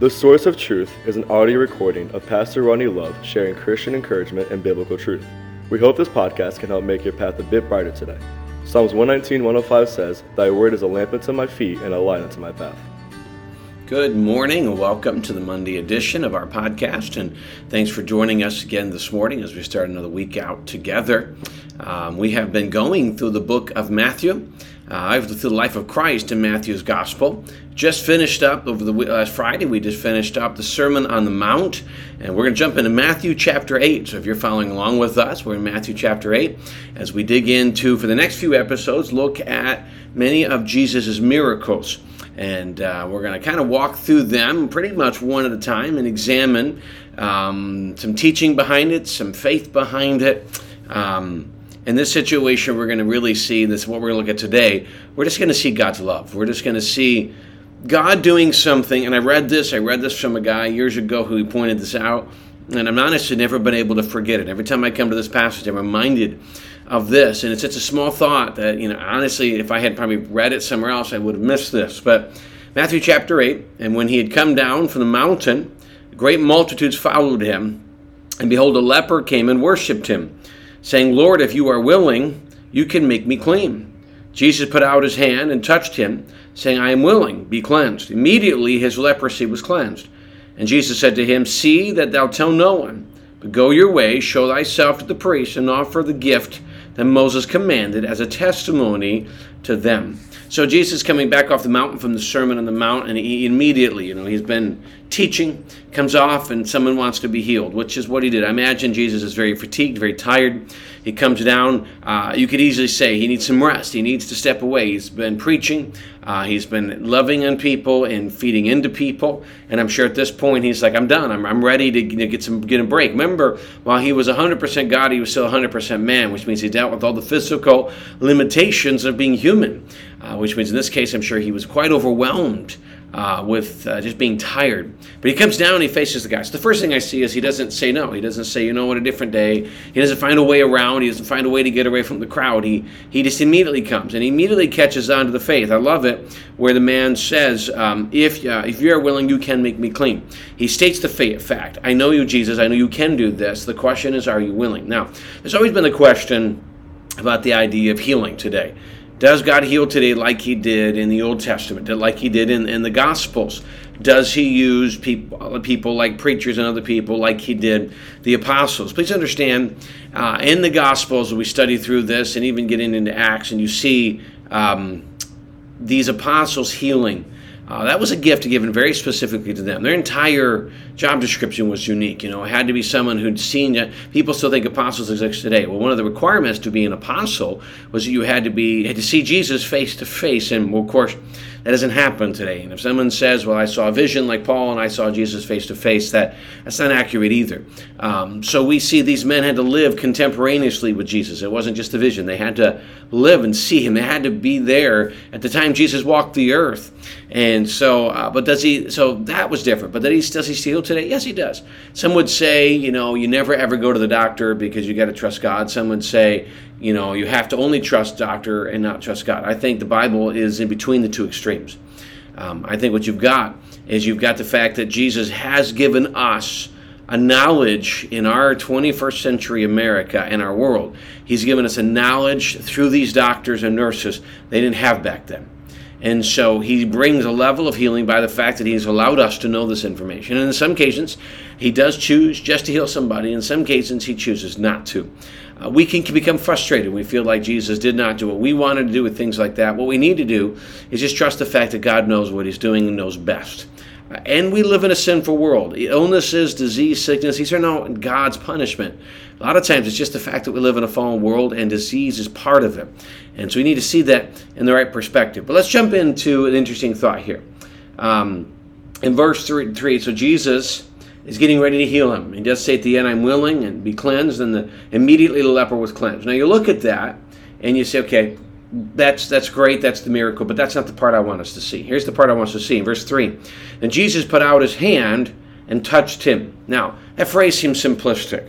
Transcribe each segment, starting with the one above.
The Source of Truth is an audio recording of Pastor Ronnie Love sharing Christian encouragement and biblical truth. We hope this podcast can help make your path a bit brighter today. Psalms 119, 105 says, Thy word is a lamp unto my feet and a light unto my path. Good morning and welcome to the Monday edition of our podcast. And thanks for joining us again this morning as we start another week out together. Um, we have been going through the book of Matthew. Uh, through the life of Christ in Matthew's Gospel. Just finished up over the last Friday. We just finished up the Sermon on the Mount, and we're going to jump into Matthew chapter eight. So if you're following along with us, we're in Matthew chapter eight as we dig into for the next few episodes. Look at many of Jesus's miracles, and uh, we're going to kind of walk through them pretty much one at a time and examine um, some teaching behind it, some faith behind it. Um, in this situation, we're going to really see this, what we're going to look at today. We're just going to see God's love. We're just going to see God doing something. And I read this, I read this from a guy years ago who pointed this out. And I'm honestly never been able to forget it. Every time I come to this passage, I'm reminded of this. And it's such a small thought that, you know, honestly, if I had probably read it somewhere else, I would have missed this. But Matthew chapter 8, and when he had come down from the mountain, great multitudes followed him. And behold, a leper came and worshipped him saying, Lord, if you are willing, you can make me clean. Jesus put out his hand and touched him, saying, I am willing, be cleansed. Immediately his leprosy was cleansed. And Jesus said to him, See that thou tell no one, but go your way, show thyself to the priest, and offer the gift that Moses commanded as a testimony to them. So Jesus coming back off the mountain from the Sermon on the Mount, and he immediately, you know, he's been teaching, comes off, and someone wants to be healed, which is what he did. I imagine Jesus is very fatigued, very tired. He comes down. Uh, you could easily say he needs some rest. He needs to step away. He's been preaching. Uh, he's been loving on people and feeding into people. And I'm sure at this point he's like, I'm done. I'm, I'm ready to you know, get some get a break. Remember, while he was 100% God, he was still 100% man, which means he dealt with all the physical limitations of being human. Uh, which means in this case, I'm sure he was quite overwhelmed uh, with uh, just being tired. But he comes down and he faces the guys. So the first thing I see is he doesn't say no. He doesn't say, you know what, a different day. He doesn't find a way around. He doesn't find a way to get away from the crowd. He, he just immediately comes and he immediately catches on to the faith. I love it where the man says, um, if, uh, if you are willing, you can make me clean. He states the fact. I know you, Jesus. I know you can do this. The question is, are you willing? Now, there's always been the question about the idea of healing today. Does God heal today like he did in the Old Testament, like he did in, in the Gospels? Does he use people, people like preachers and other people like he did the apostles? Please understand, uh, in the Gospels, we study through this and even getting into Acts, and you see um, these apostles healing uh, that was a gift given very specifically to them. Their entire job description was unique. You know, it had to be someone who'd seen. People still think apostles exist today. Well, one of the requirements to be an apostle was that you had to be had to see Jesus face to face, and well, of course, that doesn't happen today. And if someone says, "Well, I saw a vision like Paul and I saw Jesus face to face," that that's not accurate either. Um, so we see these men had to live contemporaneously with Jesus. It wasn't just a vision; they had to live and see Him. They had to be there at the time Jesus walked the earth. And so, uh, but does he? So that was different. But does he, does he heal today? Yes, he does. Some would say, you know, you never ever go to the doctor because you got to trust God. Some would say, you know, you have to only trust doctor and not trust God. I think the Bible is in between the two extremes. Um, I think what you've got is you've got the fact that Jesus has given us a knowledge in our 21st century America and our world. He's given us a knowledge through these doctors and nurses they didn't have back then. And so he brings a level of healing by the fact that he's allowed us to know this information. And in some cases, he does choose just to heal somebody. In some cases, he chooses not to. Uh, we can become frustrated. We feel like Jesus did not do what we wanted to do with things like that. What we need to do is just trust the fact that God knows what he's doing and knows best. Uh, and we live in a sinful world. Illnesses, disease, sickness, these are not God's punishment. A lot of times it's just the fact that we live in a fallen world and disease is part of it. And so we need to see that in the right perspective. But let's jump into an interesting thought here. Um, in verse three, 3, so Jesus is getting ready to heal him. He does say at the end, I'm willing and be cleansed. And the, immediately the leper was cleansed. Now you look at that and you say, okay, that's that's great that's the miracle but that's not the part i want us to see here's the part i want us to see in verse 3 and jesus put out his hand and touched him now that phrase seems simplistic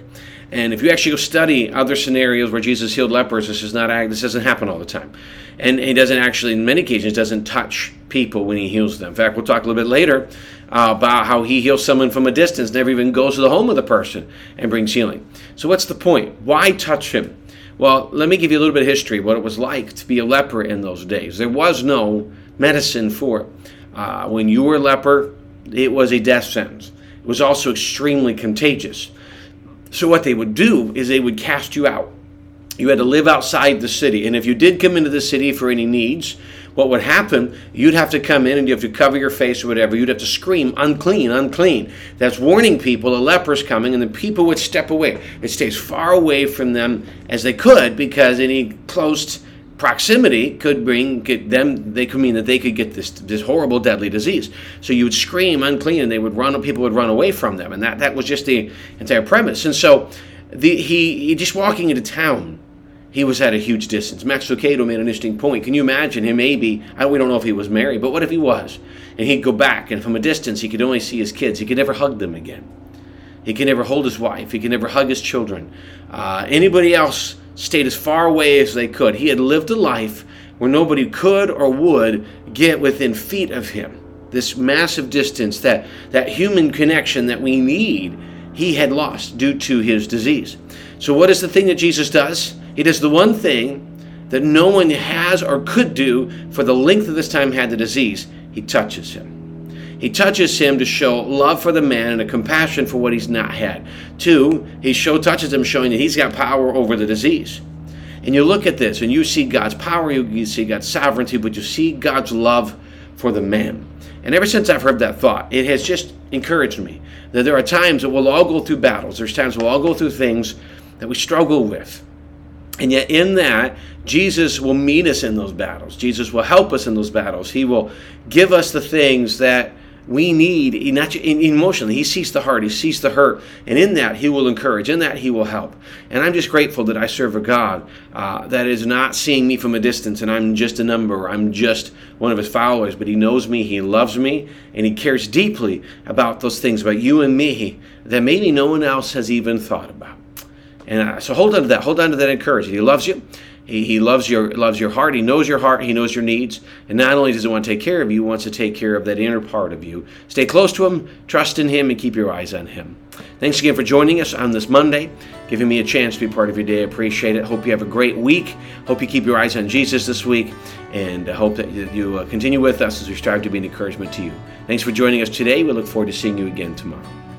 and if you actually go study other scenarios where Jesus healed lepers, this is not this doesn't happen all the time. And he doesn't actually, in many occasions, doesn't touch people when he heals them. In fact, we'll talk a little bit later uh, about how he heals someone from a distance, never even goes to the home of the person and brings healing. So, what's the point? Why touch him? Well, let me give you a little bit of history, what it was like to be a leper in those days. There was no medicine for it. Uh, when you were a leper, it was a death sentence. It was also extremely contagious. So, what they would do is they would cast you out. You had to live outside the city. And if you did come into the city for any needs, what would happen, you'd have to come in and you have to cover your face or whatever. You'd have to scream, unclean, unclean. That's warning people, a leper's coming, and the people would step away. It stays far away from them as they could because any close proximity could bring them they could mean that they could get this this horrible deadly disease so you would scream unclean and they would run people would run away from them and that that was just the entire premise and so the he, he just walking into town he was at a huge distance. Max Lucado made an interesting point. Can you imagine him maybe, I, we don't know if he was married, but what if he was? And he'd go back, and from a distance, he could only see his kids. He could never hug them again. He could never hold his wife. He could never hug his children. Uh, anybody else stayed as far away as they could. He had lived a life where nobody could or would get within feet of him. This massive distance, that, that human connection that we need, he had lost due to his disease. So, what is the thing that Jesus does? He does the one thing that no one has or could do for the length of this time had the disease. He touches him. He touches him to show love for the man and a compassion for what he's not had. Two, he show touches him showing that he's got power over the disease. And you look at this and you see God's power, you see God's sovereignty, but you see God's love for the man. And ever since I've heard that thought, it has just encouraged me that there are times that we'll all go through battles. There's times we'll all go through things that we struggle with. And yet, in that, Jesus will meet us in those battles. Jesus will help us in those battles. He will give us the things that we need not emotionally. He sees the heart, he sees the hurt, and in that he will encourage. In that he will help. And I'm just grateful that I serve a God uh, that is not seeing me from a distance, and I'm just a number. I'm just one of his followers, but he knows me, he loves me, and he cares deeply about those things about you and me that maybe no one else has even thought about. And uh, so hold on to that. Hold on to that encouragement. He loves you. He, he loves your loves your heart. He knows your heart. He knows your needs. And not only does he want to take care of you, he wants to take care of that inner part of you. Stay close to him, trust in him, and keep your eyes on him. Thanks again for joining us on this Monday, giving me a chance to be part of your day. I appreciate it. Hope you have a great week. Hope you keep your eyes on Jesus this week, and I hope that you uh, continue with us as we strive to be an encouragement to you. Thanks for joining us today. We look forward to seeing you again tomorrow.